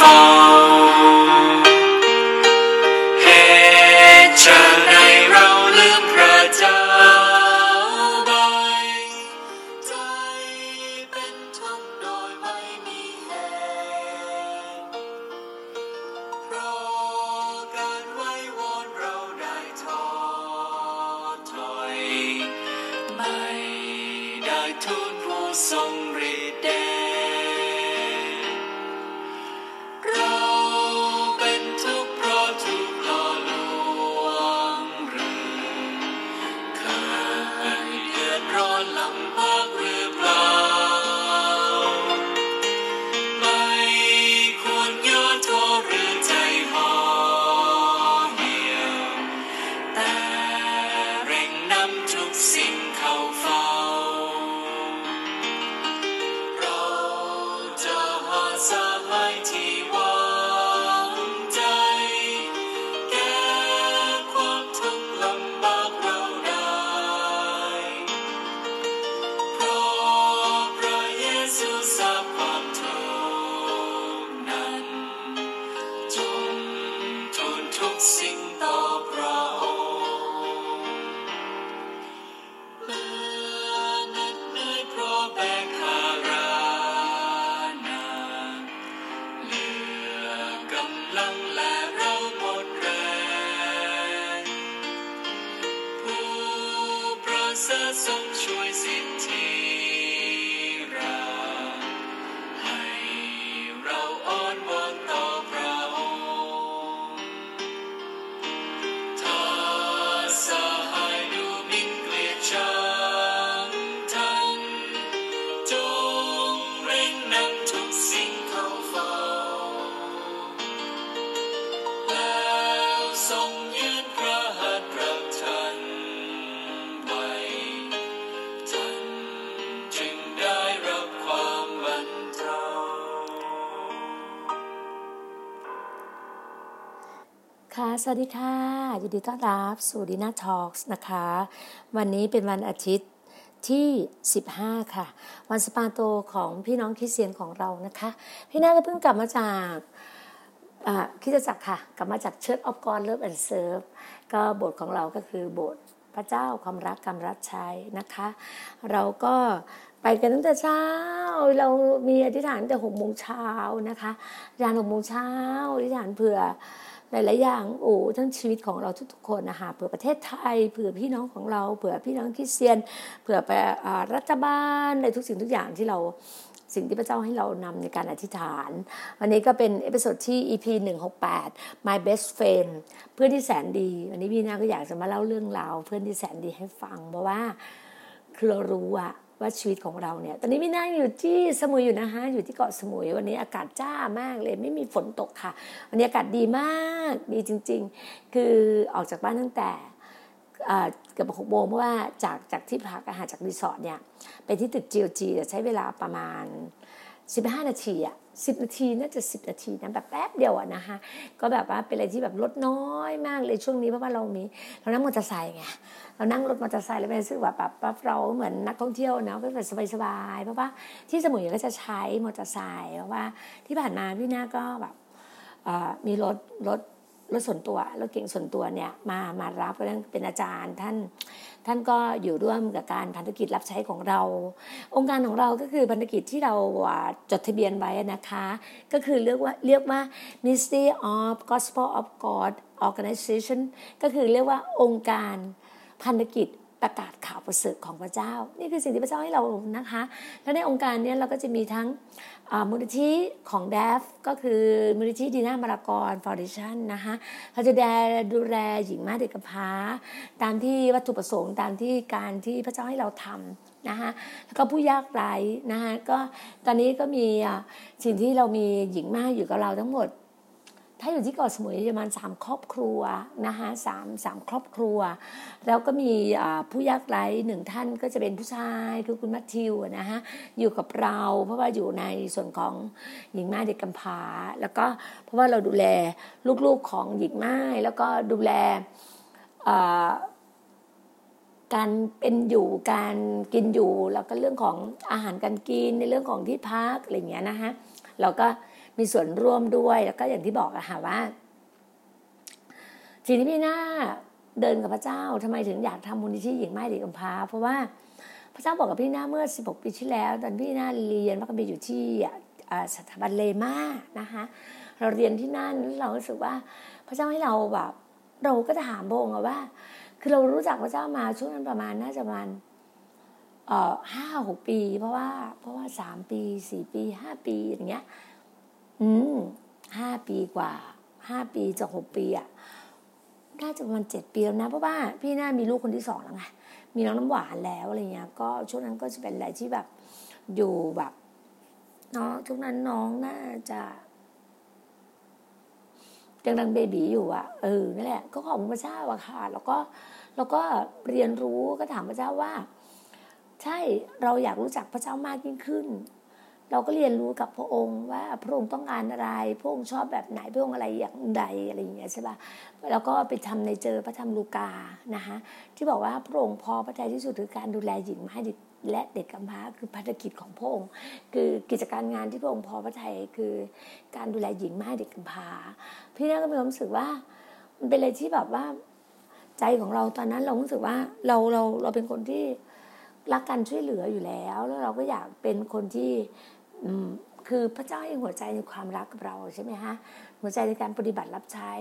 เวัสดีค่ะ ยินดีต้อนรับสู่ดีน่าทอล์กนะคะ วันนี้เป็นวันอาทิตย์ที่ 15 ค่ะ วันสปาโตของพี่น้องคริสเตียนของเรานะคะ พี่นาก็เพิ่งกลับมาจากคิดจักรค่ะ กลับมาจาก Church of God Love and Serve ก็โบสถ์ของเราก็คือโบสถ์พระเจ้าความรักกำรัดใช้นะคะ เราก็ไปกันตั้งแต่เช้า เรามีอธิษฐานตั้งแต่หกโมงเช้านะคะอธิษฐานหกโมงเช้าอธิษฐานเผื่อ หลายๆอย่างโอ้ทั้งชีวิตของเราทุกๆคนนะคะเผื่อประเทศไทยเผื่อพี่น้องของเราเผื่อพี่น้องคริสเตียน เผื่อไปรัฐบาลในทุกสิ่งทุกอย่างที่เราสิ่งที่พระเจ้าให้เรานำในการอธิษฐาน วันนี้ก็เป็น episode ที่ EP 168 My Best Friend เพื่อนที่แสนดี วันนี้พี่นาก็อยากจะมาเล่าเรื่องราวเพื่อนที่แสนดีให้ฟัง เพราะว่าคือเรารู้อะ ว่าชีวิตของเราเนี่ย ตอนนี้พี่นาอยู่ที่สมุยอยู่นะคะอยู่ที่เกาะสมุยวันนี้อากาศจ้ามากเลย ไม่มีฝนตกค่ะ วันนี้อากาศดีมากดีจริง ๆ คือออกจากบ้านตั้งแต่เกือบหกโมงเพราะว่าจากจากที่พักอาหารจากรีสอร์ทเนี่ยไปที่ตึก GLG จะใช้เวลาประมาณ 15 นาทีอะ 10นาทีน่าจะ10นาทีนะแบบแป๊บเดียวอะนะคะก็แบบว่าเป็นอะไรที่แบบลดน้อยมากเลยช่วงนี้เพราะว่าเรามีเรานั่งมอเตอร์ไซค์ไงเรานั่งรถมอเตอร์ไซค์แล้วเป็นรู้สึกว่าแบบเราเหมือนนักท่องเที่ยวนะเป็แบบสบายๆเพราะว่าที่สมุยก็จะใช้มอเตอร์ไซค์เพราะว่าที่ผ่านมาพี่น้าก็แบบมีรถรถรถส่วนตัวรถเก่งส่วนตัวเนี่ยมามารับเพราะฉะนั้นเป็นอาจารย์ท่าน ท่านก็อยู่ร่วมกับการพันธกิจรับใช้ของเรา องค์การของเราก็คือพันธกิจที่เราจดทะเบียนไว้นะคะ ก็คือเรียกว่าเรียกว่า Ministry of Gospel of God Organization ก็คือเรียกว่าองค์การพันธกิจ ประกาศข่าวประเสริฐของพระเจ้า นี่คือสิ่งที่พระเจ้าให้เรานะคะ แล้วในองค์การเนี้เราก็จะมีทั้งมูลนิธิของ d ดฟก็คือมูลนิธิดีน่ามารากรฟาวเดชันนะคะเขาจะดูแลหญิงมาเด็กกำพร้าตามที่วัตถุประสงค์ตามที่การที่พระเจ้าให้เราทำนะคะแล้วก็ผู้ยากไร้นะคะก็ตอนนี้ก็มีสิ่งที่เรามีหญิงมาอยู่กับเราทั้งหมด ถ้าอยู่ที่เกาะสมุยประมาณสามครอบครัวนะคะสามสามครอบครัว แล้วก็มีผู้ยากไร้หนึ่งท่านก็จะเป็นผู้ชายคือคุณมัทธิวนะคะอยู่กับเรา เพราะว่าอยู่ในส่วนของหญิงไม้เด็กกำพร้าแล้วก็เพราะว่าเราดูแลลูกๆของหญิงไม้แล้วก็ดูแลการเป็นอยู่การกินอยู่แล้วก็เรื่องของอาหารการกินในเรื่องของที่พักอะไรอย่างเงี้ยนะฮะเราก็ มีส่วนร่วมด้วยแล้วก็อย่างที่บอกอะค่ะว่าสิ่งที่พี่หน้าเดินกับพระเจ้าทำไมถึงอยากทำมูลนิธิหญิงไม้เด็กกำพร้าเพราะว่าพระเจ้าบอกกับพี่หน้าเมื่อ 16 ปีที่แล้ว ตอนพี่หน้าเรียนพระคัมภีร์อยู่ที่สถาบันเลมานะคะเราเรียนที่นั่นเรารู้สึกว่าพระเจ้าให้เราแบบเราก็จะถามพระองค์ว่า คือเรารู้จักพระเจ้ามาช่วงนั้นประมาณน่าจะประมาณเอ่อห้าหกปี เพราะว่าเพราะว่าสามปีสี่ปีห้าปีอย่างเงี้ย อืมห้าปีกว่าห้าปีจะหกปีอะน่าจะประมาณเจ็ดปีแล้วนะ เพราะว่าพี่น่ามีลูกคนที่สองแล้วไงมีน้องน้ำหวานแล้วอะไรเงี้ย ก็ช่วงนั้นก็จะเป็นอะไรที่แบบอยู่แบบน้องช่วงนั้นน้องน่าจะยังดังเบบีอยู่อะเออนั่นแหละ ก็ขอบพระเจ้าอะค่ะ แล้วก็แล้วก็เรียนรู้ก็ถามพระเจ้าว่า ใช่เราอยากรู้จักพระเจ้ามากยิ่งขึ้น เราก็เรียนรู้กับพระองค์ว่าพระองค์ต้องการอะไรพระองค์ชอบแบบไหนพระองค์อะไรอย่างใดอะไรอย่างเงี้ยใช่ป่ะแล้วก็ไปทำในเจอพระธรรมลูกานะคะที่บอกว่าพระองค์พอพระทัยที่สุดคือการดูแลหญิงให้เด็กและเด็กกำพร้าคือภารกิจของพระองค์ คือกิจการงานที่พระองค์พอพระทัยคือการดูแลหญิงให้เด็กกำพร้าพี่น่าก็มีความรู้สึกว่ามันเป็นอะไรที่แบบว่าใจของเราตอนนั้นเรารู้สึกว่าเราเราเราเป็นคนที่รักกันช่วยเหลืออยู่แล้ว แล้วเราก็อยากเป็นคนที่ คือพระเจ้าให้หัวใจในความรักกับเราใช่ไหมฮะหัวใจในการปฏิบัติรับใช้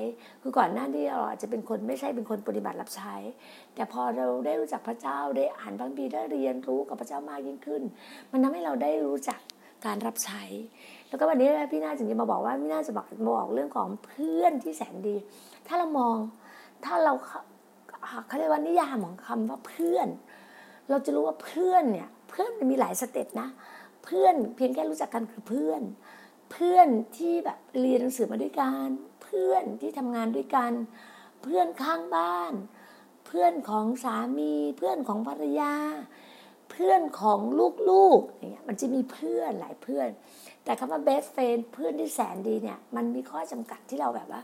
คือก่อนหน้าที่เราอาจจะเป็นคนไม่ใช่เป็นคนปฏิบัติรับใช้ แต่พอเราได้รู้จักพระเจ้าได้อ่านพระบีได้เรียนรู้กับพระเจ้ามากยิ่งขึ้น มันทำให้เราได้รู้จักการรับใช้ แล้วก็วันนี้พี่น่าจึงจะมาบอกว่าพี่น่าจะบอกบอกเรื่องของเพื่อนที่แสนดี ถ้าเรามองถ้าเราเขาเรียกว่านิยามของคำว่าเพื่อน เราจะรู้ว่าเพื่อนเนี่ย เพื่อนมันมีหลายสเต็ปนะเพื่อนเพียงแค่รู้จักกันคือเพื่อน เพื่อนที่แบบเรียนหนังสือมาด้วยกัน เพื่อนที่ทำงานด้วยกัน เพื่อนข้างบ้าน เพื่อนของสามี เพื่อนของภรรยา เพื่อนของลูกๆอย่างเงี้ยมันจะมีเพื่อนหลายเพื่อน แต่คำว่า best friend เพื่อนที่แสนดีเนี่ย มันมีข้อจำกัดที่เราแบบว่า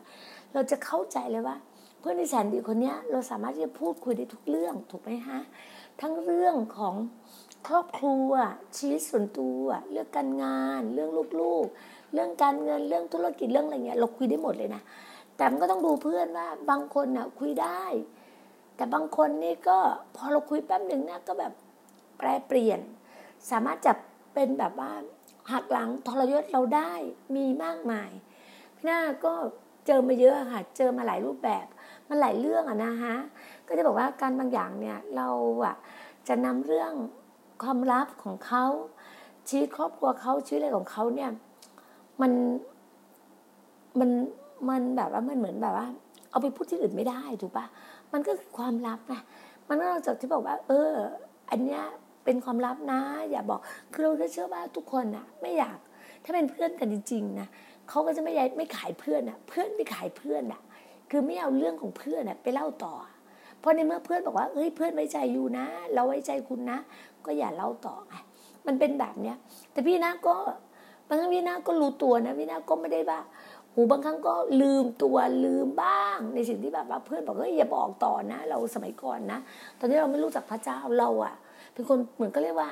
เราจะเข้าใจเลยว่าเพื่อนที่แสนดีคนนี้เราสามารถที่จะพูดคุยได้ทุกเรื่องถูกไหมฮะ ทั้งเรื่องของ ครอบครัวชีวิตส่วนตัวเรื่องการงาน เรื่องลูกๆ เรื่องการเงินเรื่องธุรกิจเรื่องอะไรเงี้ยเราคุยได้หมดเลยนะแต่มันก็ต้องดูเพื่อนว่าบางคนน่ะคุยได้ แต่บางคนนี่ก็พอเราคุยแป๊บหนึ่งนะก็แบบแปรเปลี่ยน สามารถจับเป็นแบบว่าหักหลังทรยศเราได้มีมากมาย พี่หน้าก็เจอมาเยอะค่ะ เจอมาหลายรูปแบบมันหลายเรื่องอะนะฮะก็จะบอกว่าการบางอย่างเนี่ยเราอะจะนำเรื่อง ความลับของเขาชีวิตครอบครัวเขาชีวิตอะไรของเขาเนี่ย มันมันมันแบบว่ามันเหมือนแบบว่า เอาไปพูดที่อื่นไม่ได้ถูกปะมันก็คือความลับนะมันนอกจากที่บอกว่า เออ อันเนี้ยเป็นความลับนะ อย่าบอกคือเราเชื่อว่าทุกคนนะไม่อยาก ถ้าเป็นเพื่อนกันจริงๆนะเขาก็จะไม่ย้ายไม่ขายเพื่อนอะ เพื่อนไม่ขายเพื่อนอะ คือไม่เอาเรื่องของเพื่อนอะ ไปเล่าต่อ เพราะในเมื่อเพื่อนบอกว่าเฮ้ยเพื่อนไว้ใจอยู่นะ เราไว้ใจคุณนะ ก็อย่าเล่าต่อไงมันเป็นแบบเนี้ย แต่พี่นาก็บางครั้งพี่นาก็รู้ตัวนะพี่นาก็ไม่ได้ว่าหูบางครั้งก็ลืมตัวลืมบ้าง ในสิ่งที่แบบว่าเพื่อนบอกเฮ้ยอย่าบอกต่อนะ เราสมัยก่อนนะ ตอนที่เราไม่รู้จักพระเจ้าเราอะ เป็นคนเหมือนก็เรียกว่า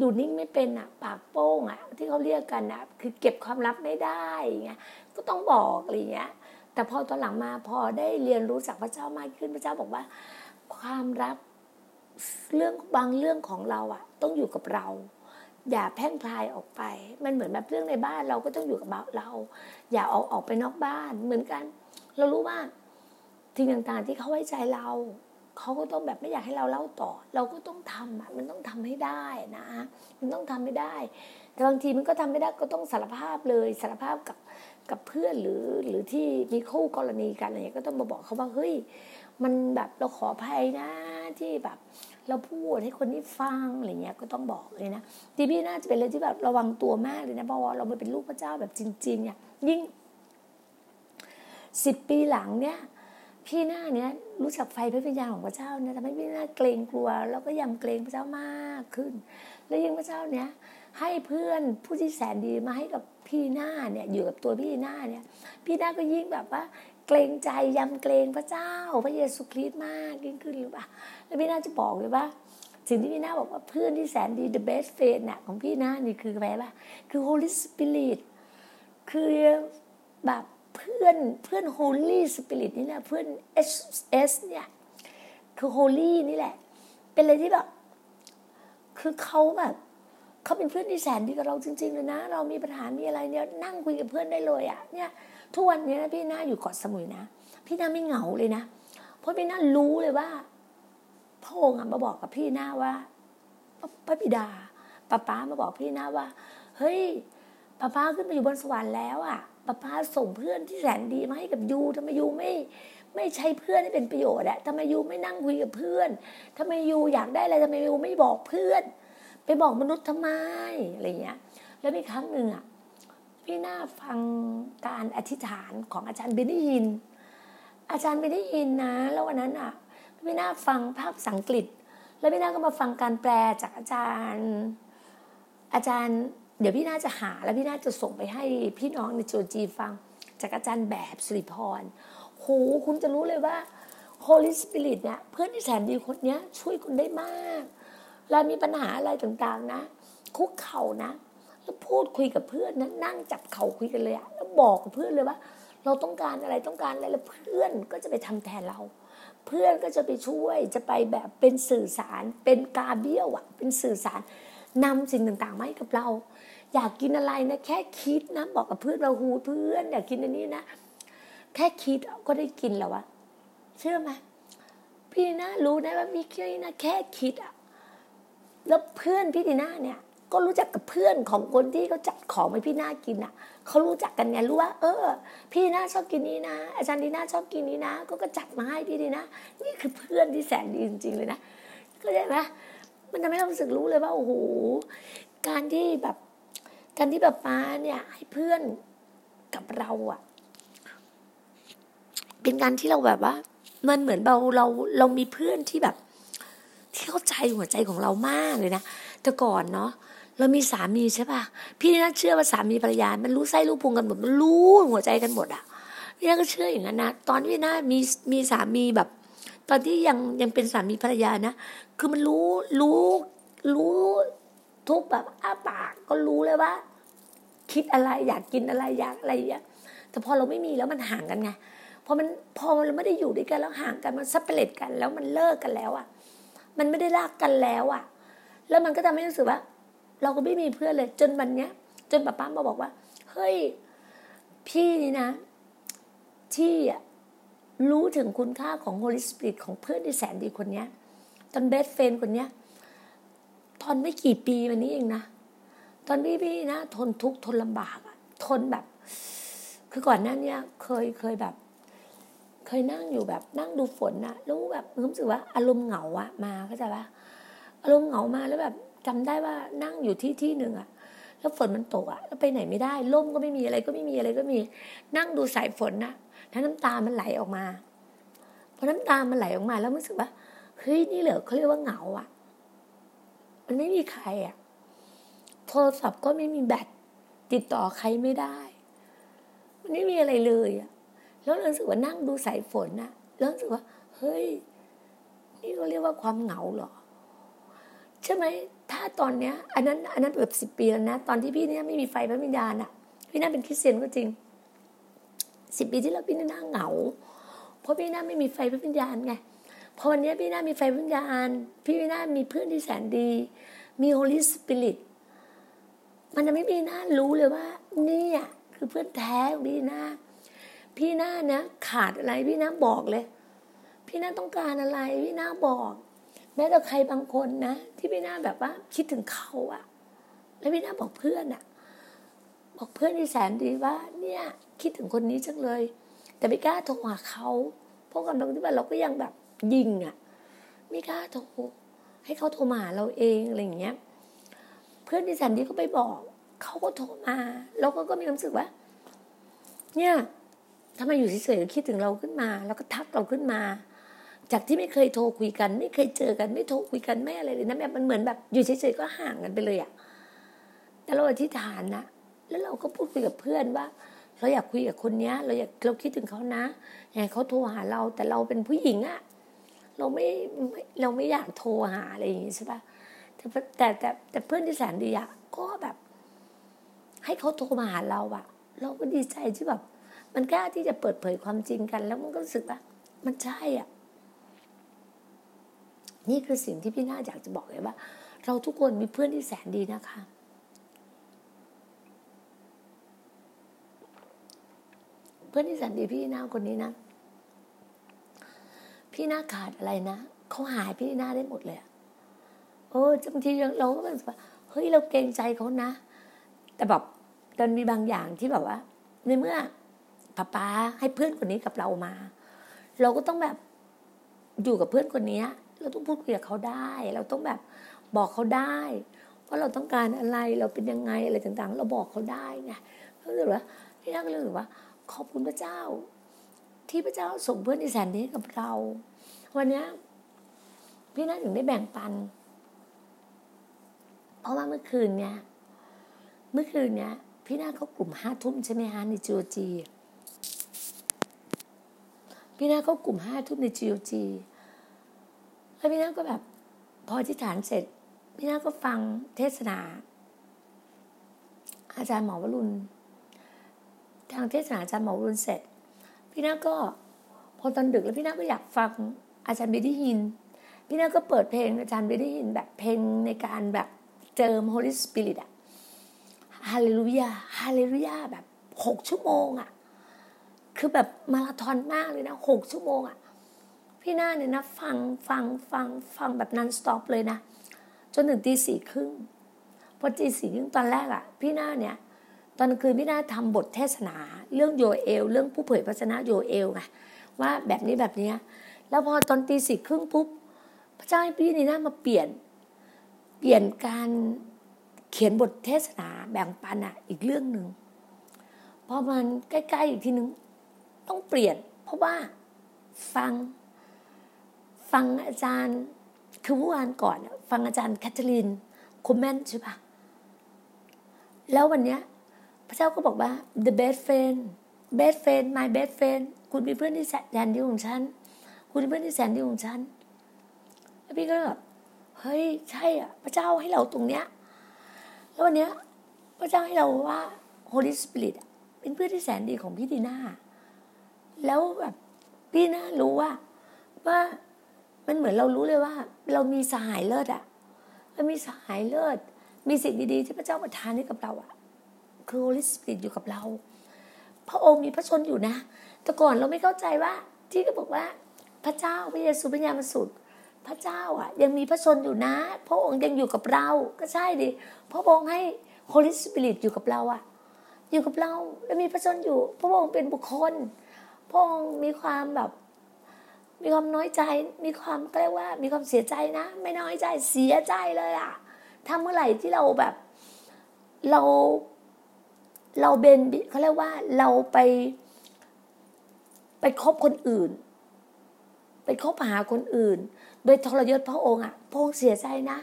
ดูนิ่งไม่เป็นอะ ปากโป้งอะ ที่เขาเรียกกันอะ คือเก็บความลับไม่ได้เงี้ยก็ต้องบอกอะไรเงี้ย แต่พอตอนหลังมาพอได้เรียนรู้จากพระเจ้ามากขึ้นพระเจ้าบอกว่า ความลับ เรื่องบางเรื่องของเราอะต้องอยู่กับเรา อย่าแพร่งพลายออกไป มันเหมือนแบบเรื่องในบ้านเราก็ต้องอยู่กับเรา อย่าออกออกไปนอกบ้านเหมือนกัน เรารู้ว่าสิ่งต่างๆที่เขาไว้ใจเราเขาก็ต้องแบบไม่อยากให้เราเล่าต่อ เราก็ต้องทำอะมันต้องทำให้ได้นะมันต้องทำให้ได้ แต่บางทีมันก็ทำไม่ได้ก็ต้องสารภาพเลยสารภาพกับกับเพื่อนหรือหรือที่มีคู่กรณีกันอะไรเงี้ยก็ต้องมาบอกเขาว่าเฮ้ยมันแบบเราขออภัยนะที่แบบ เราพูดให้คนที่ฟังอะไรเงี้ยก็ต้องบอกเลยนะที่พี่น่าจะเป็นเลยที่แบบระวังตัวมากเลยนะเพราะว่าเราไม่เป็นลูกพระเจ้าแบบจริงๆเนี่ยยิ่งสิบปีหลังเนี่ยพี่หน้าเนี่ยรู้จักไฟพระวิญญาณของพระเจ้าเนี่ยทำให้พี่หน้าเกรงกลัว แล้วก็ยำเกรงพระเจ้ามากขึ้น แล้วยิ่งพระเจ้าเนี่ยให้เพื่อนผู้ที่แสนดีมาให้กับพี่หน้าเนี่ยอยู่กับตัวพี่หน้าเนี่ย พี่หน้าก็ยิ่งแบบว่า เกรงใจยำเกรงพระเจ้า พระเยซูคริสต์มากยิ่งขึ้นหรือเปล่าแล้วพี่น่าจะบอกเลยว่า สิ่งที่พี่น่าบอกว่าเพื่อนที่แสนดี the best friend น่ะของพี่น่านี่คืออะไรป่ะคือ Holy Spirit คือแบบเพื่อนเพื่อน Holy Spirit นี่แหละเพื่อน SS เนี่ยคือ Holy นี่แหละ เป็นอะไรที่แบบคือเขาแบบเขาเป็นเพื่อนที่แสนดีกับเราจริง ๆ เลยนะ เรามีปัญหามีอะไรเนี่ยนั่งคุยกับเพื่อนได้เลยอะเนี่ย ทุกวันนี้นะพี่หน้าอยู่เกาะสมุยนะ พี่หน้าไม่เหงาเลยนะ เพราะพี่หน้ารู้เลยว่าพระองค์มาบอกกับพี่หน้าว่าพระบิดาป้าป้ามาบอกพี่หน้าว่า เฮ้ยป้าป้าขึ้นมาอยู่บนสวรรค์แล้วอะป้าป้าส่งเพื่อนที่แสนดีมาให้กับยูทำไมยูไม่ไม่ใช้เพื่อนให้เป็นประโยชน์อะทำไมยูไม่นั่งคุยกับเพื่อนทำไมยูอยากได้อะไรทำไมยูไม่บอกเพื่อน ไปบอกมนุษย์ทำไมอะไรเงี้ย แล้วมีครั้งหนึ่งอะ พี่หน้าฟังการอธิษฐานของอาจารย์เบนได้ยิน อาจารย์เบนได้ยินนะ แล้ววันนั้นอะพี่หน้าฟังภาพสังกฤษ แล้วพี่หน้าก็มาฟังการแปลจากอาจารย์ อาจารย์ เดี๋ยวพี่น่าจะหา แล้วพี่น่าจะส่งไปให้พี่น้องในโจจีฟัง จากอาจารย์แบบสุริพรโหคุณจะรู้เลยว่า Holy Spirit เนี่ยเพื่อนที่แสนดีคนนี้ช่วยคุณได้มากเรามีปัญหาอะไรต่างๆนะ คุกเข่านะ พูดคุยกับเพื่อนนะนั่งจับเข่าคุยกันเลยอะแล้วบอกกับเพื่อนเลยว่า เราต้องการอะไรต้องการอะไรแล้วเพื่อนก็จะไปทำแทนเรา เพื่อนก็จะไปช่วยจะไปแบบเป็นสื่อสาร เป็นกาเบี้ยวอะเป็นสื่อสารนำสิ่งต่างๆมาให้กับเรา อยากกินอะไรนะแค่คิดนะบอกกับเพื่อนเราหูเพื่อนอยากกินอันนี้นะแค่คิดก็ได้กินแล้วอะเชื่อไหมพี่นะรู้นะว่ามีแค่นะแค่คิดอะแล้วเพื่อนพี่ดีน่าเนี่ย ก็รู้จักกับเพื่อนของคนที่เขาจัดของให้พี่นากินอะเขารู้จักกันไงรู้ว่า เออ พี่นาชอบกินนี้นะ อาจารย์ดีน่าชอบกินนี้นะ ก็ก็จัดมาให้พี่ดีนะ นี่คือเพื่อนที่แสนดีจริงๆเลยนะก็ได้ไหมมันทำให้เรารู้สึกรู้เลยว่าโอ้โหการที่แบบการที่แบบป้าเนี่ยให้เพื่อนกับเราอะ เป็นการที่เราแบบว่า มันเหมือนเราเราเรามีเพื่อนที่แบบ ที่เข้าใจหัวใจของเรามากเลยนะแต่ก่อนเนาะ เรามีสามีใช่ป่ะ พี่น่าเชื่อว่าสามีภรรยา มันรู้ไส้รู้พุงกันหมด มันรู้หัวใจกันหมดอะพี่น่าก็เชื่ออย่างนั้นนะ ตอนที่น่ามีมีสามีแบบ ตอนที่ยังยังเป็นสามีภรรยานะ คือมันรู้รู้รู้ทุกแบบอ้าปากก็รู้เลยว่า คิดอะไรอยากกินอะไรอยากอะไรอย่างเงี้ย แต่พอเราไม่มีแล้วมันห่างกันไง พอมันพอเราไม่ได้อยู่ด้วยกันแล้วห่างกันมันซับเปรตกัน แล้วมันเลิกกันแล้วอะ มันไม่ได้รักกันแล้วอะ แล้วมันก็ทำให้รู้สึกว่า เราก็ไม่มีเพื่อนเลย จนวันเนี้ย จนป้าป้ามาบอกว่า เฮ้ย พี่นานะ ที่รู้ถึงคุณค่าของ Holy Spirit ของเพื่อนที่แสนดีคนเนี้ยตอน best friend คนเนี้ยตอนไม่กี่ปีมานี้เองนะ ตอนพี่พี่นา ทนทุกข์ทนลำบากอะทนแบบ คือก่อนหน้านี้เคยเคยแบบ เคยนั่งอยู่แบบนั่งดูฝนนะแล้วแบบรู้สึกว่าอารมณ์เหงาอะมาเข้าใจปะอารมณ์เหงามาแล้วแบบ จำได้ว่านั่งอยู่ที่ที่หนึ่งอะแล้วฝนมันตกอะแล้วไปไหนไม่ได้ล่มก็ไม่มีอะไรก็ไม่มีอะไรก็มี นั่งดูสายฝนนะแล้วน้ำตามันไหลออกมาพอน้ำตามันไหลออกมา แล้วรู้สึกว่าเฮ้ยนี่เหรอเขาเรียกว่าเหงาอะมันไม่มีใครอะโทรศัพท์ก็ไม่มีแบตติดต่อใครไม่ได้ มันไม่มีอะไรเลยอะแล้วรู้สึกว่านั่งดูสายฝนนะแล้วรู้สึกว่า เฮ้ย นี่ก็เรียกว่าความเหงาเหรอ ใช่ไหม ถ้าตอนเนี้ยอันนั้นอันนั้นแบบสิบปีแล้วนะ ตอนที่พี่เนี่ยไม่มีไฟพระวิญญาณอะพี่น่าเป็นคริสเตียนก็จริงสิบปีที่แล้วพี่น่าเหงา เพราะพี่น่าไม่มีไฟพระวิญญาณไงพอวันนี้พี่น่ามีไฟพระวิญญาณ พี่น่ามีเพื่อนที่แสนดี มีโฮลิสปิริตมันจะไม่มีน่ารู้เลยว่า นี่อะคือเพื่อนแท้ของพี่น่าพี่หน้านะ ขาดอะไรพี่หน้าบอกเลย พี่หน้าต้องการอะไร พี่หน้าบอก ม้แต่ใครบางคนนะ ที่พี่หน้าแบบว่าคิดถึงเขาอะแล้วพี่หน้าบอกเพื่อนอะบอกเพื่อนที่แสนดีว่า เนี่ยคิดถึงคนนี้จังเลย แต่ไม่กล้าโทรหาเขาเพราะกำลังที่ว่าเราก็ยังแบบยิงอะไม่กล้าโทรให้เขาโทรมาหาเราเองอะไรอย่างเงี้ย เพื่อนที่แสนดีก็ไปบอกเขาก็โทรมาแล้วก็ก็มีความรู้สึกว่า เนี่ยถ้ามาอยู่เฉยๆคิดถึงเราขึ้นมา แล้วก็ทักเราขึ้นมา จากที่ไม่เคยโทรคุยกัน ไม่เคยเจอกัน ไม่โทรคุยกันไม่อะไรเลยนะแบบมันเหมือนแบบอยู่เฉยๆก็ห่างกันไปเลยอะแต่เราอธิษฐานนะแล้วเราก็พูดคุยกับเพื่อนว่า เราอยากคุยกับคนนี้เราอยากเราคิดถึงเขานะอยากเขาโทรหาเรา แต่เราเป็นผู้หญิงอะเราไม่เราไม่อยากโทรหาอะไรอย่างงี้ใช่ปะแต่แต่แต่แต่เพื่อนที่แสนดีอะก็แบบ ให้เขาโทรมาหาเราอะเราก็ดีใจที่แบบ มันกล้าที่จะเปิดเผยความจริงกัน แล้วมันก็รู้สึกว่ามันใช่อะ นี่คือสิ่งที่พี่นาอยากจะบอกเลยว่า เราทุกคนมีเพื่อนที่แสนดีนะคะ เพื่อนที่แสนดีพี่นาคนนี้นะ พี่นาขาดอะไรนะเขาหายพี่นาได้หมดเลยโอ้บางทีเราก็แบบว่าเฮ้ยเราเกรงใจเขานะ แต่แบบตอนมีบางอย่างที่แบบว่า ในเมื่อป้าป้าให้เพื่อนคนนี้กับเรามา เราก็ต้องแบบอยู่กับเพื่อนคนนี้ เราต้องพูดคุยกับเขาได้ เราต้องแบบบอกเขาได้ว่าเราต้องการอะไรเราเป็นยังไงอะไรต่างๆ เราบอกเขาได้ไงก็เลยว่าพี่นักก็เลยว่า ขอบคุณพระเจ้า ที่พระเจ้าส่งเพื่อนที่แสนดีกับเรา วันนี้พี่นักถึงได้แบ่งปัน เพราะว่าเมื่อคืนเนี่ยเมื่อคืนเนี่ยพี่นาเขากลุ่มห้าทุ่มใช่ไหมฮะในจีโอจีพี่นาเขากลุ่มห้าทุ่มในจีโอจี แล้วพี่นาก็แบบ พอที่ฐานเสร็จ พี่นาก็ฟังเทศนา อาจารย์หมอวรุณ ฟังเทศนาอาจารย์หมอวรุณเสร็จ พี่นาก็พอตอนดึกแล้วพี่นาก็อยากฟังอาจารย์เบนนี่ ฮินน์ พี่นาก็เปิดเพลงอาจารย์เบนนี่ ฮินน์ แบบเพลงในการแบบเจิม Holy Spirit อะฮาเลลูยาฮาเลลูยาแบบหกชั่วโมงอะคือแบบมาราธอนมากเลยนะหกชั่วโมงอะ พี่หน้าเนี่ยนะฟังฟังฟังฟังแบบ non-stop เลยนะ จนถึงตีสี่ครึ่งพอตีสี่ครึ่งตอนแรกอะพี่หน้าเนี่ย ตอนคืนพี่หน้าทำบทเทศนา เรื่องโยเอล เรื่องผู้เผยพระชนะโยเอลไงว่าแบบนี้แบบนี้แล้วพอตอนตีสี่ครึ่งปุ๊บพระเจ้าให้พี่นี่นามาเปลี่ยน เปลี่ยนการเขียนบทเทศนาแบ่งปันอะอีกเรื่องหนึ่งพอมันใกล้ๆอีกทีนึง ต้องเปลี่ยน เพราะว่าฟัง ฟังอาจารย์คือเมื่อวานก่อน ฟังอาจารย์แคทเธอรีนคอมเมนต์ใช่ปะแล้ววันเนี้ยพระเจ้าก็บอกว่า the best friend best friend my best friend คุณเป็นเพื่อนที่แสนดีของฉัน คุณเป็นเพื่อนที่แสนดีของฉัน แล้วพี่ก็แบบเฮ้ยใช่อะ พระเจ้าให้เราตรงเนี้ย แล้ววันเนี้ย พระเจ้าให้เราว่า Holy Spirit เป็นเพื่อนที่แสนดีของพี่ดีน่า แล้วแบบพี่น่ารู้ว่าว่า มันเหมือนเรารู้เลยว่า เรามีสหายเลิศอะเรามีสหายเลิศ มีสิ่งดีๆที่พระเจ้าประทานให้กับเราอะคือ Holy Spirit อยู่กับเรา พระองค์มีพระชนอยู่นะ แต่ก่อนเราไม่เข้าใจว่า ที่ก็บอกว่า พระเจ้าพระเยซูพระยามสุดพระเจ้าอะ ยังมีพระชนอยู่นะ พระองค์ยังอยู่กับเราก็ใช่ดิพระองค์ให้โฮลิสปิริตอยู่กับเราอะ อยู่กับเราแล้วมีพระชนอยู่ พระองค์เป็นบุคคล พระองค์มีความแบบ มีความน้อยใจ มีความเรียกว่า มีความเสียใจนะ ไม่น้อยใจ เสียใจเลยอะถ้าเมื่อไหร่ที่เราแบบ เรา เราเบนเขาเรียกว่าเราไป ไปคบคนอื่น ไปคบหาคนอื่น โดยทรยศพระองค์อะพระองค์เสียใจนะ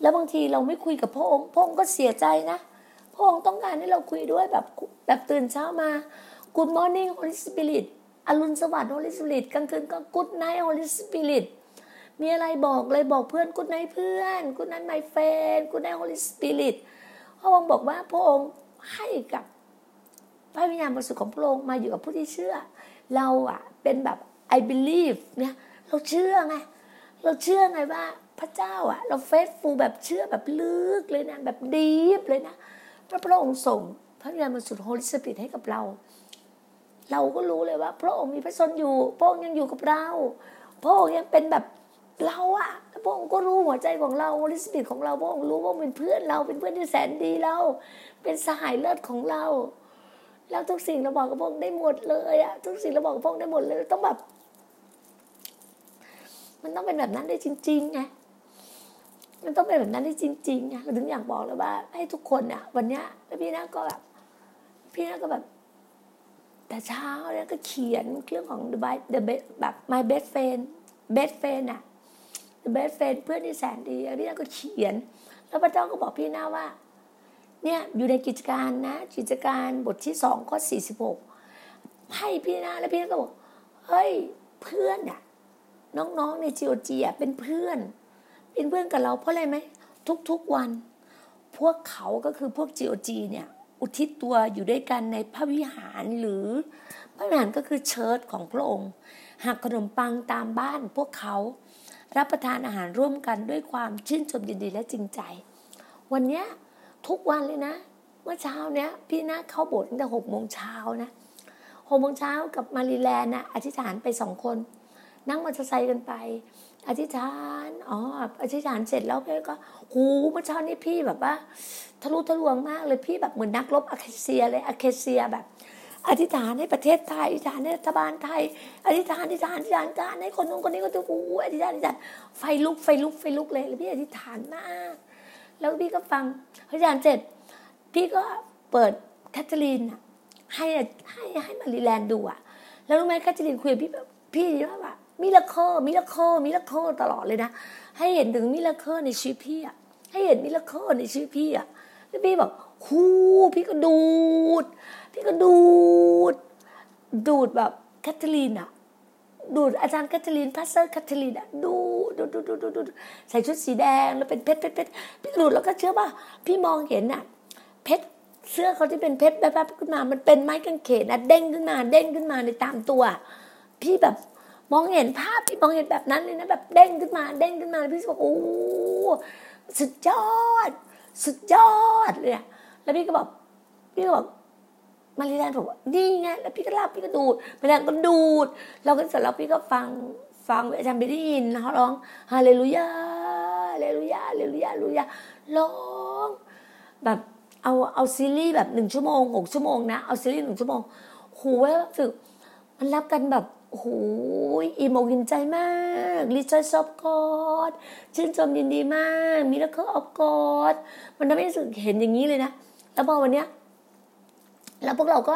แล้วบางทีเราไม่คุยกับพระองค์ พระองค์ก็เสียใจนะ พระองค์ต้องการให้เราคุยด้วยแบบแบบตื่นเช้ามา Good morning Holy Spirit อรุณสวัสดิ์ Holy Spirit กลางคืนก็ Good night Holy Spirit มีอะไรบอกเลยบอกเพื่อน Good night เพื่อน Good night my friend Good night Holy Spirit พระองค์บอกว่าพระองค์ให้กับพระวิญญาณบริสุทธิ์ของพระองค์มาอยู่กับผู้ที่เชื่อ เราอะเป็นแบบ I believe เนี่ยเราเชื่อไงเราเชื่อไงว่าพระเจ้าอะเรา faithful แบบเชื่อแบบลึกเลยนะแบบ deep เลยนะพระพระองค์ส่งพระวิญญาณบริสุทธิ์ Holy Spirit ให้กับเรา เราก็รู้เลยว่า พระองค์มีพระชนม์อยู่ พระองค์ยังอยู่กับเรา พระองค์ยังเป็นแบบเราอะพระองค์ก็รู้หัวใจของเราลิสปิริตของเราพระองค์รู้ว่าเป็นเพื่อนเราเป็นเพื่อนที่แสนดีเรา เป็นสหายเลิศของเรา แล้วทุกสิ่งเราบอกกับพระองค์ได้หมดเลยอะทุกสิ่งเราบอกกับพระองค์ได้หมดเลยต้องแบบ มันต้องเป็นแบบนั้นได้จริงๆไงมันต้องเป็นแบบนั้นได้จริงๆไงถึงอยากบอกเลยว่า ให้ทุกคนเนี่ยวันเนี้ยแล้วพี่นาก็แบบ พี่นาก็แบบ แต่เช้าเนี่ยก็เขียนเรื่องของ the best the best แบบ my best friend best friend อะ the best friend เพื่อนที่แสนดีพี่นาก็เขียน แล้วพระเจ้าก็บอกพี่นาว่า เนี่ยอยู่ในกิจการนะ กิจการบทที่สองข้อสี่สิบหกให้พี่นาแล้วพี่นาก็บอกเฮ้ยเพื่อนอะน้องๆในจีโอจีอะเป็นเพื่อน เป็นเพื่อนกับเราเพราะอะไรไหมทุกๆวัน พวกเขาก็คือพวกจีโอจีเนี่ย อุทิศตัวอยู่ด้วยกันในพระวิหารหรือพระวิหารก็คือเชิดของพระองค์หักขนมปังตามบ้านพวกเขารับประทานอาหารร่วมกันด้วยความชื่นชมยินดีและจริงใจ วันเนี้ยทุกวันเลยนะ เมื่อเช้าเนี้ยพี่นาเข้าโบสถ์ตั้งแต่หกโมงเช้านะหกโมงเช้ากับมารีแลนด์นะอธิษฐานไปสองคน นั่งมอเตอร์ไซค์กันไป อธิษฐาน อ๋อ อธิษฐานเสร็จแล้วพี่ก็หูเมื่อเช้านี้พี่แบบว่า ทะลุทะลวงมากเลยพี่แบบเหมือนนักรบอะเคเซียเลยอะเคเซียแบบ อธิษฐานให้ประเทศไทย อธิษฐานให้รัฐบาลไทย อธิษฐาน อธิษฐาน อธิษฐานการให้คนนู้นคนนี้ก็ตัวอู้อธิษฐานอธิษฐาน ไฟลุก ไฟลุก ไฟลุกเลยแล้วพี่อธิษฐานมาก แล้วพี่ก็ฟัง อธิษฐานเสร็จ พี่ก็เปิดแคทเธอรีนให้ให้ให้มารีแลนด์ดูอะแล้วรู้ไหมแคทเธอรีนคุยกับพี่แบบพี่ว่าแบบ miracle miracle miracle ตลอดเลยนะ ให้เห็นถึง miracle ในชีวิตพี่อะให้เห็น miracle ในชีวิตพี่อะแล้วพี่บอกฮูพี่ก็ดูด พี่ก็ดูด ดูดแบบแคทเธอรีนอะดูดอาจารย์แคทเธอรีน Pastor แคทเธอรีนอะดูดูดูดูดูดูใส่ชุดสีแดงแล้วเป็นเพชรเพชรเพชรพี่ดูดแล้วก็เชื่อป่ะพี่มองเห็นอะเพชรเสื้อเขาที่เป็นเพชรแบบแบบขึ้นมา มันเป็นไม้กางเขนนะเด้งขึ้นมา เด้งขึ้นมาในตามตัว พี่แบบ มองเห็นภาพพี่มองเห็นแบบนั้นเลยนะแบบเด้งขึ้นมาเด้งขึ้นมาพี่บอกโอ้สุดยอด สุดยอดเลยแล้วพี่ก็บอกพี่ก็บอกมาริแลนบอกว่านี่ไงแล้วพี่ก็รับพี่ก็ดูดมาริแลนด์ก็ดูด เราก็เสร็จแล้วพี่ก็ฟังฟังอาจารย์ไปได้ยินเขาร้องฮาเลลูยาฮาเลลูยาฮาเลลูยาฮาเลลูยาร้องแบบเอาเอาซีรีส์แบบหนึ่งชั่วโมงหกชั่วโมงนะเอาซีรีส์หนึ่งชั่วโมงโหแล้วรู้สึกมันรับกันแบบ โอ้โหอิ่มอกอิ่มใจมาก rejoice of God ชื่นชมยินดีมากมีแล้วก็ of God มันทำให้รู้สึกเห็นอย่างนี้เลยนะ แล้วพอวันเนี้ย แล้วพวกเราก็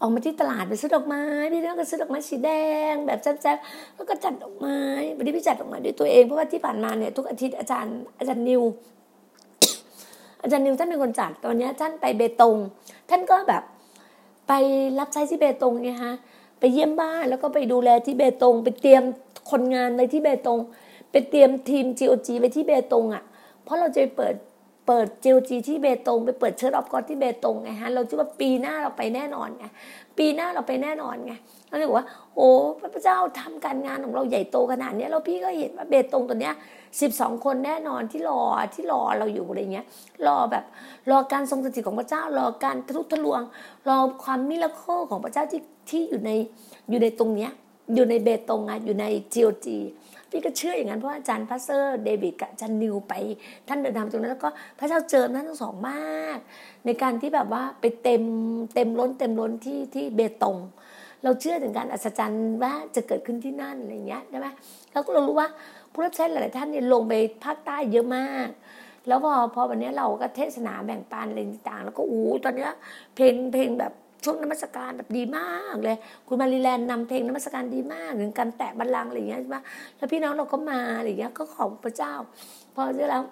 ออกมาที่ตลาดไปซื้อดอกไม้พี่น้องก็ซื้อดอกไม้สีแดง แบบแจ๊บๆแล้วก็จัดดอกไม้วันนี้พี่จัดดอกไม้ด้วยตัวเองเพราะว่าที่ผ่านมาเนี่ยทุกอาทิตย์อาจารย์อาจารย์นิว อาจารย์นิวท่านเป็นคนจัดตอนนี้ท่านไปเบตง ท่านก็แบบไปรับใช้ที่เบตงไงฮะ ไปเยี่ยมบ้านแล้วก็ไปดูแลที่เบตง ไปเตรียมคนงานไว้ที่เบตง ไปเตรียมทีม GOG ไว้ที่เบตงอะ เพราะเราจะเปิดเปิด GOG ที่เบตง ไปเปิด Church of God ที่เบตงไงฮะเราคิดว่าปีหน้าเราไปแน่นอนไงปีหน้าเราไปแน่นอนไงเราเลยบอกว่า โอ้พระเจ้าทำการงานของเราใหญ่โตขนาดนี้แล้วพี่ก็เห็นว่าเบตงตัวเนี้ยสิบสองคนแน่นอนที่รอที่รอเราอยู่อะไรเงี้ยรอแบบรอการทรงสถิตของพระเจ้ารอการทะลุทะลวง รอความ miracle ของพระเจ้าที่ ที่อยู่ในอยู่ในตรงเนี้ยอยู่ในเบตงอะอยู่ในGOG พี่ก็เชื่ออย่างนั้นเพราะอาจารย์ Pastor เดวิดกับอาจารย์นิวไป ท่านเดินทางตรงนั้นแล้วก็พระเจ้าเจิมท่านทั้งสองมาก ในการที่แบบว่าไปเต็มเต็มล้นเต็มล้นที่ที่เบตง เราเชื่อถึงการอัศจรรย์ว่าจะเกิดขึ้นที่นั่นอะไรเงี้ยใช่ไหมแล้วก็เรารู้ว่าผู้รับใช้หลาย ๆ ท่านเนี่ยลงไปภาคใต้เยอะมาก แล้วพอพอวันนี้เราก็เทศนาแบ่งปันอะไรต่างๆแล้วก็อู้ตอนนี้เพลงเพลงแบบ ช่วงนมัสการแบบดีมากเลย คุณมารีแลนด์นำเพลงนมัสการดีมากถึงการแตะบัลลังก์อะไรอย่างเงี้ยใช่ไหมแล้วพี่น้องเราก็มาอะไรอย่างเงี้ยก็ขอบพระเจ้า พอเสร็จแล้ว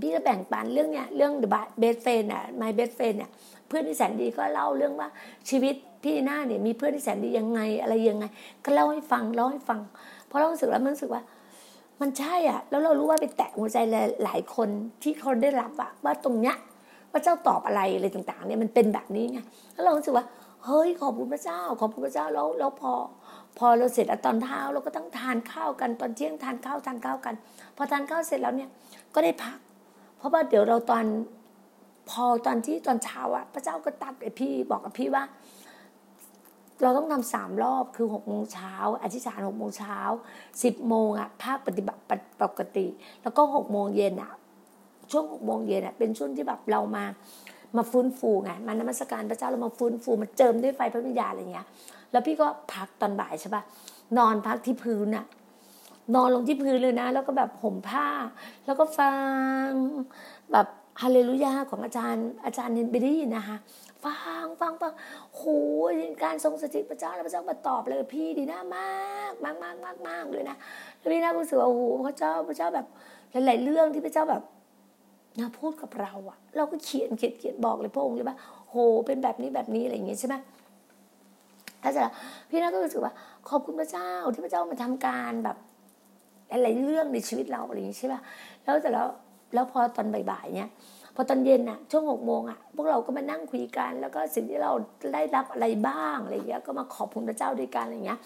พี่ก็แบ่งปันเรื่องเนี้ยเรื่อง the best friend อะ my best friend เนี่ยเพื่อนที่แสนดีก็เล่าเรื่องว่าชีวิตพี่หน้าเนี่ยมีเพื่อนที่แสนดียังไงอะไรยังไง ก็เล่าให้ฟังเล่าให้ฟังเพราะเรารู้สึกแล้วมันรู้สึกว่า มันใช่อะ แล้วเรารู้ว่าไปแตะหัวใจหลายคนที่เขาได้รับอะว่าตรงเนี้ย พระเจ้าตอบอะไรอะไรต่างๆเนี่ยมันเป็นแบบนี้ไงแล้วเรารู้สึกว่าเฮ้ยขอบคุณพระเจ้า ขอบคุณพระเจ้าแล้วแล้วพอ พอเราเสร็จตอนเช้าเราก็ต้องทานข้าวกันตอนเที่ยงทานข้าวทานข้าวกัน พอทานข้าวเสร็จแล้วเนี่ยก็ได้พัก เพราะว่าเดี๋ยวเราตอนพอตอนที่ตอนเช้าอะพระเจ้าก็ตัดไอพี่บอกกับพี่ว่า เราต้องทำสามรอบคือหกโมงเช้าอธิษฐานหกโมงเช้าสิบโมงอะภาคปฏิบัติปกติ แล้วก็หกโมงเย็นอะ ช่วงหกโมงเย็นอะเป็นช่วงที่แบบเรามามาฟื้นฟูไงมานมัสการพระเจ้าเรามาฟื้นฟูมาเจิมด้วยไฟพระวิญญาณอะไรเงี้ย แล้วพี่ก็พักตอนบ่ายใช่ปะนอนพักที่พื้นอะนอนลงที่พื้นเลยนะ แล้วก็แบบห่มผ้า แล้วก็ฟังแบบฮาเลลูยาของอาจารย์อาจารย์เนนเบดี้นะคะฟังฟังฟังโหการทรงสถิตพระเจ้าแล้วพระเจ้ามาตอบเลยพี่ดีน่ามากมากมากมากมากเลยนะแล้วพี่น่ารู้สึกว่าโอ้โหพระเจ้าพระเจ้าแบบหลาย ๆ เรื่องที่พระเจ้าแบบ นะพูดกับเราอะเราก็เขียนเขียนเขียนบอกเลยพระองค์เลยว่าโหเป็นแบบนี้แบบนี้อะไรอย่างเงี้ยใช่ไหมถ้าจะพี่นาก็รู้สึกว่า ขอบคุณพระเจ้าที่พระเจ้ามาทำการแบบอะไรเรื่องในชีวิตเราอะไรอย่างเงี้ยใช่ป่ะแล้วแต่แล้วแล้วพอตอนบ่ายๆเนี้ยพอตอนเย็นอะช่วงหกโมงอะพวกเราก็มานั่งคุยกัน แล้วก็สิ่งที่เราได้รับอะไรบ้างอะไรเงี้ยก็มาขอบคุณพระเจ้าด้วยกันอะไรเงี้ย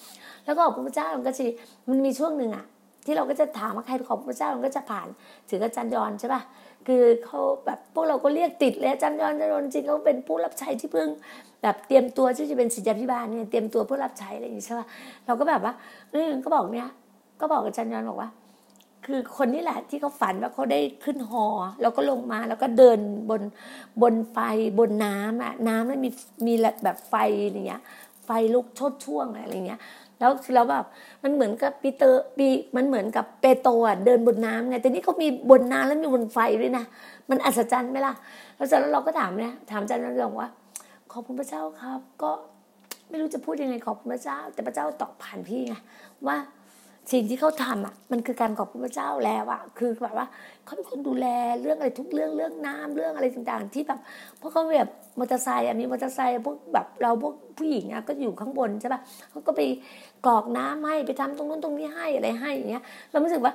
แล้วก็ขอบคุณพระเจ้ามันก็จะมันมีช่วงหนึ่งอะที่เราก็จะถามว่าใครขอบพระเจ้ามันก็จะผ่านถึงอาจารย์ยอนใช่ป่ะ คือเขาแบบพวกเราก็เรียกติดเลยอาจารย์ยอนจารย์ยอนจริงเขาเป็นผู้รับใช้ที่เพิ่งแบบเตรียมตัวที่จะเป็นศิษยาพิบาลเนี่ยเตรียมตัวเพื่อรับใช้อะไรอย่างนี้ใช่ป่ะเราก็แบบว่าเออก็บอกเนี่ย ก็บอกอาจารย์ยอนบอกว่า คือคนนี่แหละที่เขาฝันว่าเขาได้ขึ้นหอ แล้วก็ลงมาแล้วก็เดินบนบนไฟบนน้ำอะน้ำมันมีมีแบบไฟอย่างเงี้ยไฟลุกชดช่วงอะไรอย่างเงี้ย แล้วแล้วแบบมันเหมือนกับปีเตอร์ปีมันเหมือนกับเปโตรอะเดินบนน้ำไงแต่นี่เขามีบนน้ำแล้วมีบนไฟด้วยนะมันอัศจรรย์ไหมล่ะแล้วจากนั้นเราก็ถามเนี่ยถามอาจารย์เราบอกว่า ขอบคุณพระเจ้าครับ ก็ไม่รู้จะพูดยังไงขอบคุณพระเจ้า แต่พระเจ้าตอบผ่านพี่ไงว่า สิ่งที่เขาทำอะมันคือการขอบคุณพระเจ้าแล้วอะคือแบบว่าเขาเป็นคนดูแลเรื่องอะไรทุกเรื่องเรื่องน้ำเรื่องอะไรต่างๆ ที่แบบเพราะเขาแบบมอเตอร์ไซค์มีมอเตอร์ไซค์พวกแบบเราพวกผู้หญิงอะก็อยู่ข้างบนใช่ป่ะเขาก็ไปกรอกน้ำให้ไปทำตรงนู้นตรงนี้ให้อะไรให้อย่างเงี้ยเรารู้สึกว่า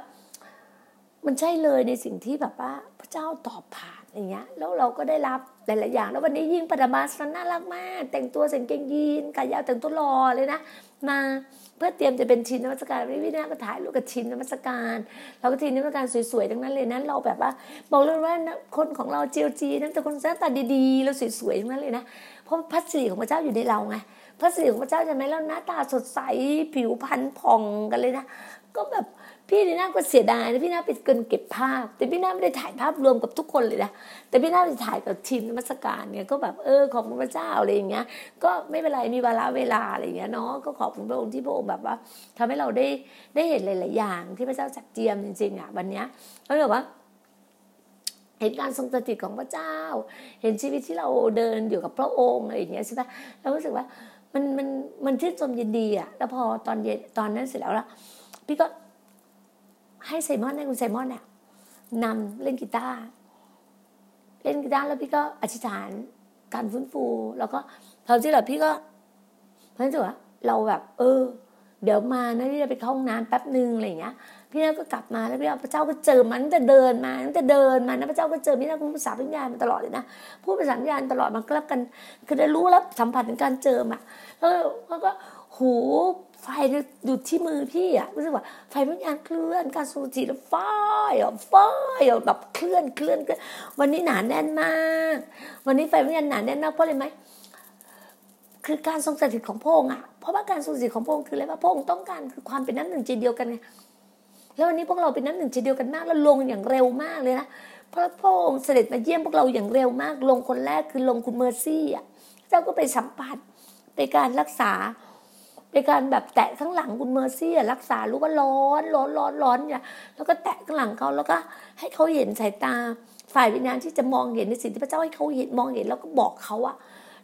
มันใช่เลยในสิ่งที่แบบว่าพระเจ้าตอบผ่านอย่างเงี้ย แล้วเราก็ได้รับหลายๆอย่าง แล้ววันนี้ยิ่งปฐมาสน่ารักมาก แต่งตัวใส่กางเกงยีนกายาวแต่งตัวรอเลยนะมา เพื่อเตรียมจะเป็นชินนมัสการวันนี้พี่นาก็ถ่ายรูปกับชินนมัสการเราก็ชินนมัสการสวยๆทั้งนั้นเลยนั้นเราแบบว่าบอกเลยว่าคนของเราเจียวจีนั่นแต่คนหน้าตาดีๆเราสวยๆทั้งนั้นเลยนะเพราะพระสิริของพระเจ้าอยู่ในเราไงพระสิริของพระเจ้าใช่ไหมแล้วหน้าตาสดใสผิวพรรณผ่องกันเลยนะก็แบบ พี่นีน่าก็เสียดายนะพี่น่าไปเกินเก็บภาพ แต่พี่น่าไม่ได้ถ่ายภาพรวมกับทุกคนเลยนะแต่พี่น่าไปถ่ายกับทีมนมัสการเนี่ยก็แบบเออขอบคุณพระเจ้าอะไรอย่างเงี้ย ก็ไม่เป็นไรมีเวลาเวลาอะไรอย่างเงี้ยเนาะก็ขอบคุณพระองค์ที่พระองค์แบบว่าทำให้เราได้ได้เห็นหลาย ๆ อย่างที่พระเจ้าจัดเตรียมจริง ๆ อะวันเนี้ยก็แบบว่าเห็นการทรงสถิตของพระเจ้า เห็นชีวิตที่เราเดินอยู่กับพระองค์อะไรอย่างเงี้ยใช่ไหมเรารู้สึกว่ามันมันมันชื่นชมยินดีอะแล้วพอตอนเย็นตอนนั้นเสร็จแล้วล่ะพี่ก็ ให้ไซมอนให้คุณไซมอนเนี่ยนำเล่นกีตาร์เล่นกีตาร์แล้วพี่ก็อธิษฐานการฟื้นฟู แล้วก็พอที่เราพี่ก็เพราะฉะนั้นว่าเราแบบ เออ เดี๋ยวมานะพี่จะไปเข้าห้องน้ำแป๊บหนึ่งอะไรอย่างเงี้ยพี่นาก็กลับมาแล้วพี่พระเจ้าก็เจอมันตั้งแต่เดินมาตั้งแต่เดินมานะพระเจ้าก็เจอพี่นาพูดภาษาวิญญาณมาตลอดเลยนะพูดภาษาวิญญาณตลอดมันก็รับกัน คือได้รู้แล้วสัมผัสถึงการเจอมาแล้วก็หู ไฟอยู่ที่มือพี่อะรู้สึกว่าไฟวิญญาณเคลื่อนการสูจิแล้วไฟอะไฟอะแบบเคลื่อนเคลื่อนวันนี้หนาแน่นมาก วันนี้ไฟวิญญาณหนาแน่นมากเพราะอะไรไหมคือการทรงสถิตของพระองค์อะเพราะว่าการทรงสถิตของพระองค์คืออะไรว่าพระองค์ต้องการคือความเป็นน้ำหนึ่งใจเดียวกันไงแล้ววันนี้พวกเราเป็นน้ำหนึ่งใจเดียวกันมากแล้วลงอย่างเร็วมากเลยนะเพราะพระองค์เสด็จมาเยี่ยมพวกเราอย่างเร็วมาก ลงคนแรกคือลงคุณเมอร์ซี่อะเจ้าก็ไปสัมผัสในการรักษา ในการแบบแตะข้างหลังคุณเมอร์ซี่รักษาลูกก็ร้อนร้อนร้อนร้อนเนี่ยแล้วก็แตะข้างหลังเขาแล้วก็ให้เขาเห็นสายตา ฝ่ายวิญญาณที่จะมองเห็นในสิ่งที่พระเจ้าให้เขาเห็นมองเห็นแล้วก็บอกเขาอะ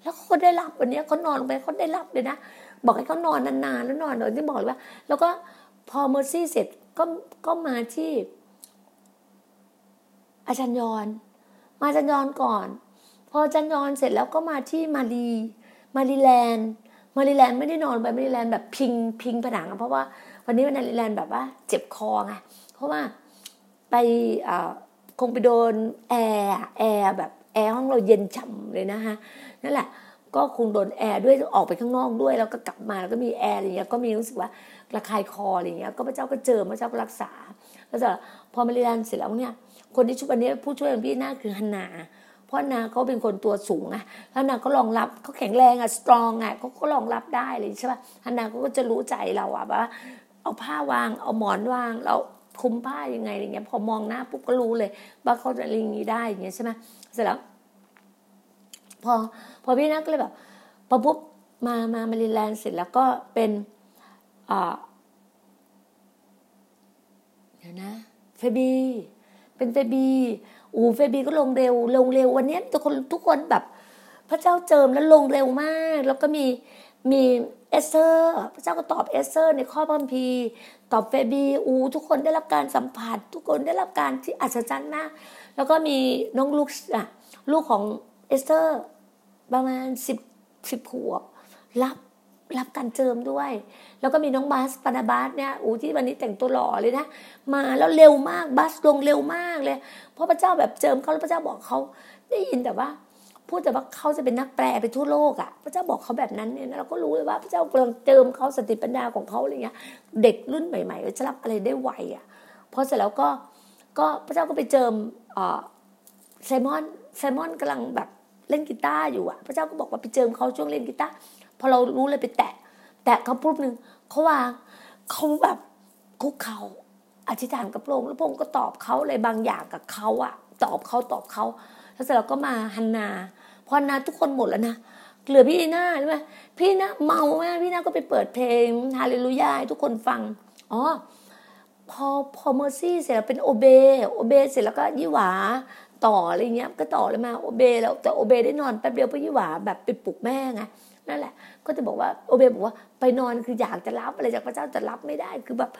แล้วเขาได้รับวันนี้เขานอนลงไปเขาได้รับเลยนะบอกให้เขานอนนานๆแล้วนอนโดยที่บอกเลยว่า แล้วก็พอเมอร์ซี่เสร็จก็ก็มาที่ อาจารย์ยอนมาอาจารย์ยอนก่อน พออาจารย์ยอนเสร็จแล้วก็มาที่มารีมารีแลนด์ มาริแลนด์ไม่ได้นอนไปมาริแลนด์แบบพิงพิงผนังเพราะว่าวันนี้มาริแลนด์แบบว่า เจ็บคอไงเพราะว่าไปคงไปโดนแอร์แอร์แบบแอร์ห้องเราเย็นฉ่าเลยนะฮะนั่นแหละ ก็คงโดนแอร์ด้วยออกไปข้างนอกด้วยแล้วก็กลับมาแล้วก็มีแอร์อะไรเงี้ยก็มีรู้สึกว่าระคายคออะไรเงี้ยก็พระเจ้าก็เจิมพระเจ้าก็รักษาแล้วจะพอมาริแลนด์เสร็จแล้วเนี่ยคนที่ช่วยวันนี้ผู้ช่วยของพี่นาคือฮันนา ราะนาเขาเป็นคนตัวสูงอะแล้วนาก็รองรับเขาแข็งแรงอะสตรองอะเขาก็รองรับได้เลยใช่ป่ะฮันนาเขาก็จะรู้ใจเราอะว่าเอาผ้าวาง เอาหมอนวางเราคุมผ้ายังไงอะไรเงี้ย พอมองหน้าปุ๊บก็รู้เลยว่าเขาจะลิงนี้ได้อย่างเงี้ยใช่ไหมเสร็จแล้ว พอ พอพี่นักก็เลยแบบพอปุ๊บมามามาริแลนด์เสร็จแล้วก็เป็นอ่าเดี๋ยวนะเฟบีเป็นเฟบี อูเฟบีก็ลงเร็ว ลงเร็ววันนี้ทุกคนทุกคนแบบ พระเจ้าเจิมแล้วลงเร็วมาก แล้วก็มีมีเอสเธอร์พระเจ้าก็ตอบเอสเธอร์ในข้อพระคัมภีร์ตอบเฟบีอูทุกคนได้รับการสัมผัส ทุกคนได้รับการที่อัศจรรย์มาก แล้วก็มีน้องลูกอะลูกของเอสเธอร์ ประมาณสิบสิบขวบรับ รับการเจิมด้วย แล้วก็มีน้องบาส บารนาบัสเนี่ยอู้ที่วันนี้แต่งตัวหล่อเลยนะมาแล้วเร็วมากบาสลงเร็วมากเลยเพราะพระเจ้าแบบเจิมเขาแล้วพระเจ้าบอกเขาได้ยินแต่ว่าพูดแต่ว่าเขาจะเป็นนักแปลไปทั่วโลกอะ่ะ พระเจ้าบอกเขาแบบนั้นเนี่ยเราก็รู้เลยว่าพระเจ้ากำลังเจิมเขาสติปัญญาของเขาอะไรเงี้ย เด็กรุ่นใหม่ๆจะรับอะไรได้ไวอะ่ะพอเสร็จแล้วก็ก็พระเจ้าก็ไปเจิมอ่าไซมอนไซมอนกำลังแบบเล่นกีตาร์อยู่อะ พระเจ้าก็บอกว่าไปเจิมเขาช่วงเล่นกีตาร์ พอเรารู้เลยไปแตะ แตะเขาปุ๊บหนึ่งเขาวางเขาแบบคุกเขาอธิษฐานกับพระองค์แล้วพระองค์ก็ตอบเขาอะไรบางอย่างกับเขาอะตอบเขาตอบเขาแล้วเสร็จแล้วก็มาฮันนา พอฮันนาทุกคนหมดแล้วนะเหลือพี่หน้าใช่ไหมพี่หน้าเมามากพี่หน้าก็ไปเปิดเพลงฮาเลลูยาให้ทุกคนฟังอ๋อพอพอเมอร์ซี่เสร็จแล้วเป็นโอเบโอเบเสร็จแล้วก็ยี่หวาต่ออะไรเงี้ยก็ต่อเลยมาโอเบแล้วแต่โอเบได้นอนแป๊บเดียวเพราะยี่หวาแบบไปปลุกแม่ไง นั่นแหละ ก็จะบอกว่าโอเบบอกว่าไปนอนคืออยากจะรับอะไรจากพระเจ้าแต่รับไม่ได้คือแบบ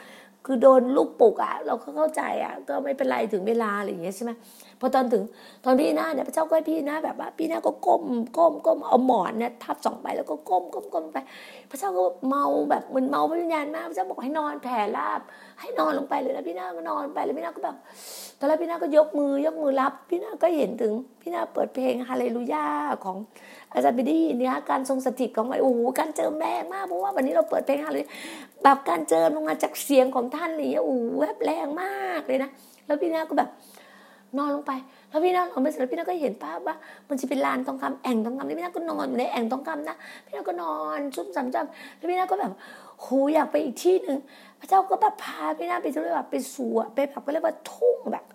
คือโดนลูกปลุกอะเราก็เข้าใจอะก็ไม่เป็นไรถึงเวลาอะไรอย่างเงี้ยใช่ไหมพอตอนถึงตอนพี่หน้าเนี่ยพระเจ้าก็ให้พี่หน้าแบบว่าพี่หน้าก็ก้มก้มก้มเอาหมอนเนี่ยทับสองใบแล้วก็ก้มก้มก้มไป พระเจ้าก็เมาแบบเหมือนเมาพระวิญญาณมากพระเจ้าบอกให้นอนแผ่ราบ ให้นอนลงไปเลยแล้วพี่หน้าก็นอนไปแล้วพี่หน้าก็แบบตอนแรกพี่หน้าก็ยกมือยกมือรับ พี่หน้าก็เห็นถึงพี่หน้าเปิดเพลงฮาเลลูยาของ อาจารย์บิดี้เนี่ยการทรงสถิตของมันโอ้โหการเจิมแรงมากเพราะว่าวันนี้เราเปิดเพลงฮาเลแบบการเจิมลงมาจากเสียงของท่านนี่โอ้โหแวบแรงมากเลยนะแล้วพี่นาก็แบบนอนลงไปแล้วพี่นาลงไปเสร็จพี่นาก็เห็นภาพว่า มันจะเป็นลานทองคำแอ่งทองคำนี่พี่นาก็นอนอยู่ในแอ่งทองคำนะพี่นาก็นอนซุ่มสามจำแล้วพี่นาก็แบบโหอยากไปอีกที่หนึ่งพระเจ้าก็แบบพาพี่นาไปที่แบบไปสวนไปแบบก็เรียกว่าทุ่งแบบ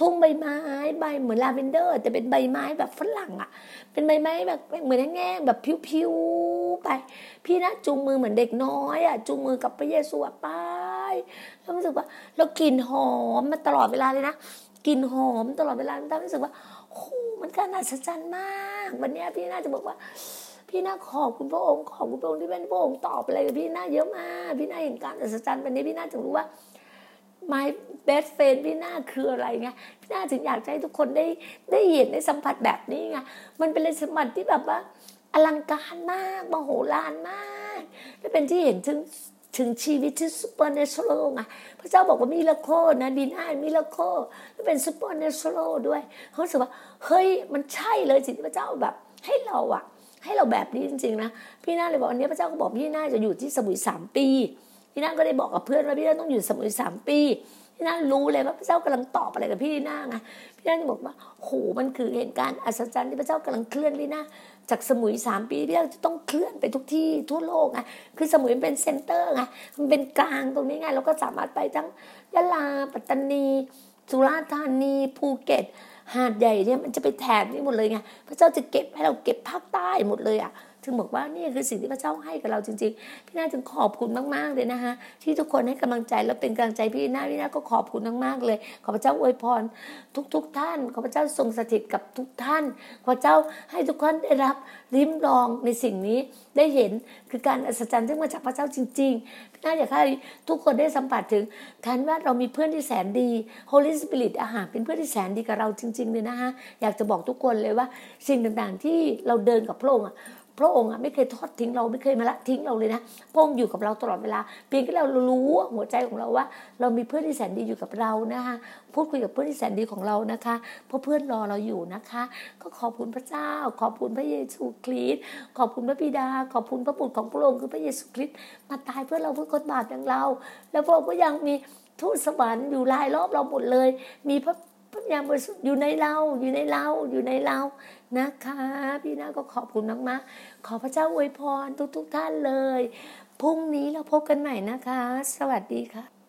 ทุ่งใบไม้ใบเหมือนลาเวนเดอร์ แต่เป็นใบไม้แบบฝรั่งอะ เป็นใบไม้แบบเหมือนแง่แบบพิวๆไป พี่นะจูงมือเหมือนเด็กน้อยอะจูงมือกับพระเยซูไปแล้วรู้สึกว่าแล้วกลิ่นหอมมาตลอดเวลาเลยนะกลิ่นหอมตลอดเวลาทำให้รู้สึกว่าโอ้มันการอัศจรรย์มาก วันนี้พี่น่าจะบอกว่า พี่น่าขอบคุณพระองค์ขอบคุณพระองค์ที่เป็นพระองค์ตอบอะไรกับพี่น่าเยอะมาก พี่น่าเห็นการอัศจรรย์วันนี้พี่น่าจะรู้ว่า my best friend พี่หน่าคืออะไรไงพี่หน่าถึงอยากให้ทุกคนได้ได้เห็นได้สัมผัสแบบนี้ไงมันเป็นรสสัมผัสที่แบบว่าอลังการมากมโหฬารมากและเป็นที่เห็นถึงถึงชีวิตที่ supernatural ไงพระเจ้าบอกว่า miracle นะดีน่า miracle แล้วเป็น supernatural ด้วยเรารู้สึกว่าเฮ้ยมันใช่เลยสิ่งที่พระเจ้าแบบให้เราอะให้เราแบบนี้จริงๆนะพี่นาเลยบอกวันนี้พระเจ้าก็บอกพี่นาจะอยู่ที่สมุยสามปี พี่นาก็ได้บอกกับเพื่อนว่าพี่นาต้องอยู่สมุยสามปีพี่นารู้เลยว่าพระเจ้ากำลังตอบอะไรกับพี่นาไงพี่นาจะบอกว่าโหมันคือเหตุการณ์อัศจรรย์ที่พระเจ้ากำลังเคลื่อนพี่นาจากสมุยสามปีพี่จะต้องเคลื่อนไปทุกที่ทั่วโลกไงคือสมุยเป็น center ไงมันเป็นกลางตรงนี้ไงเราก็สามารถไปทั้งยะลาปัตตานีสุราษฎร์ธานีภูเก็ตหาดใหญ่เนี่ยมันจะไปแถบนี้หมดเลยไงพระเจ้าจะเก็บให้เราเก็บภาคใต้หมดเลยอะ ถึงบอกว่านี่คือสิ่งที่พระเจ้าให้กับเราจริง ๆ พี่นาจึงขอบคุณมาก ๆ เลยนะคะที่ทุกคนให้กำลังใจและเป็นกำลังใจพี่นาพี่นาก็ขอบคุณมากๆเลย ขอพระเจ้าอวยพรทุกๆทท่าน ขอพระเจ้าทรงสถิตกับทุกท่าน ขอพระเจ้าให้ทุกคนได้รับริมรองในสิ่งนี้ได้เห็นคือการอัศจรรย์ที่มาจากพระเจ้าจริงๆพี่นาอยากให้ทุกคนได้สัมผัสถึงทันว่าเรามีเพื่อนที่แสนดี Holy Spirit อาหารเป็นเพื่อนที่แสนดีกับเราจริงๆเลยนะคะอยากจะบอกทุกคนเลยว่าสิ่งต่างๆที่เราเดินกับพระองค์ พระองค์อะไม่เคยทอดทิ้งเราไม่เคยมาละทิ้งเราเลยนะพระองค์อยู่กับเราตลอดเวลา เพียงแค่เรารู้หัวใจของเราว่า เรามีเพื่อนที่แสนดีอยู่กับเรานะคะพูดคุยกับเพื่อนที่แสนดีของเรานะคะ เพราะเพื่อนรอเราอยู่นะคะ ก็ขอบคุณพระเจ้า ขอบคุณพระเยซูคริสต์ขอบคุณพระบิดา ขอบคุณพระบุตรของพระองค์คือพระเยซูคริสต์มาตายเพื่อเราเพื่อคนบาปอย่างเรา แล้วพระองค์ก็ยังมีทูตสวรรค์อยู่รายรอบเราหมดเลย มีพระพระยามบริสุทธิ์อยู่ในเราอยู่ในเราอยู่ในเรา นะคะ พี่นาก็ขอบคุณมากๆ ขอพระเจ้าอวยพรทุกๆทท่านเลย พรุ่งนี้เราพบกันใหม่นะคะ สวัสดีค่ะ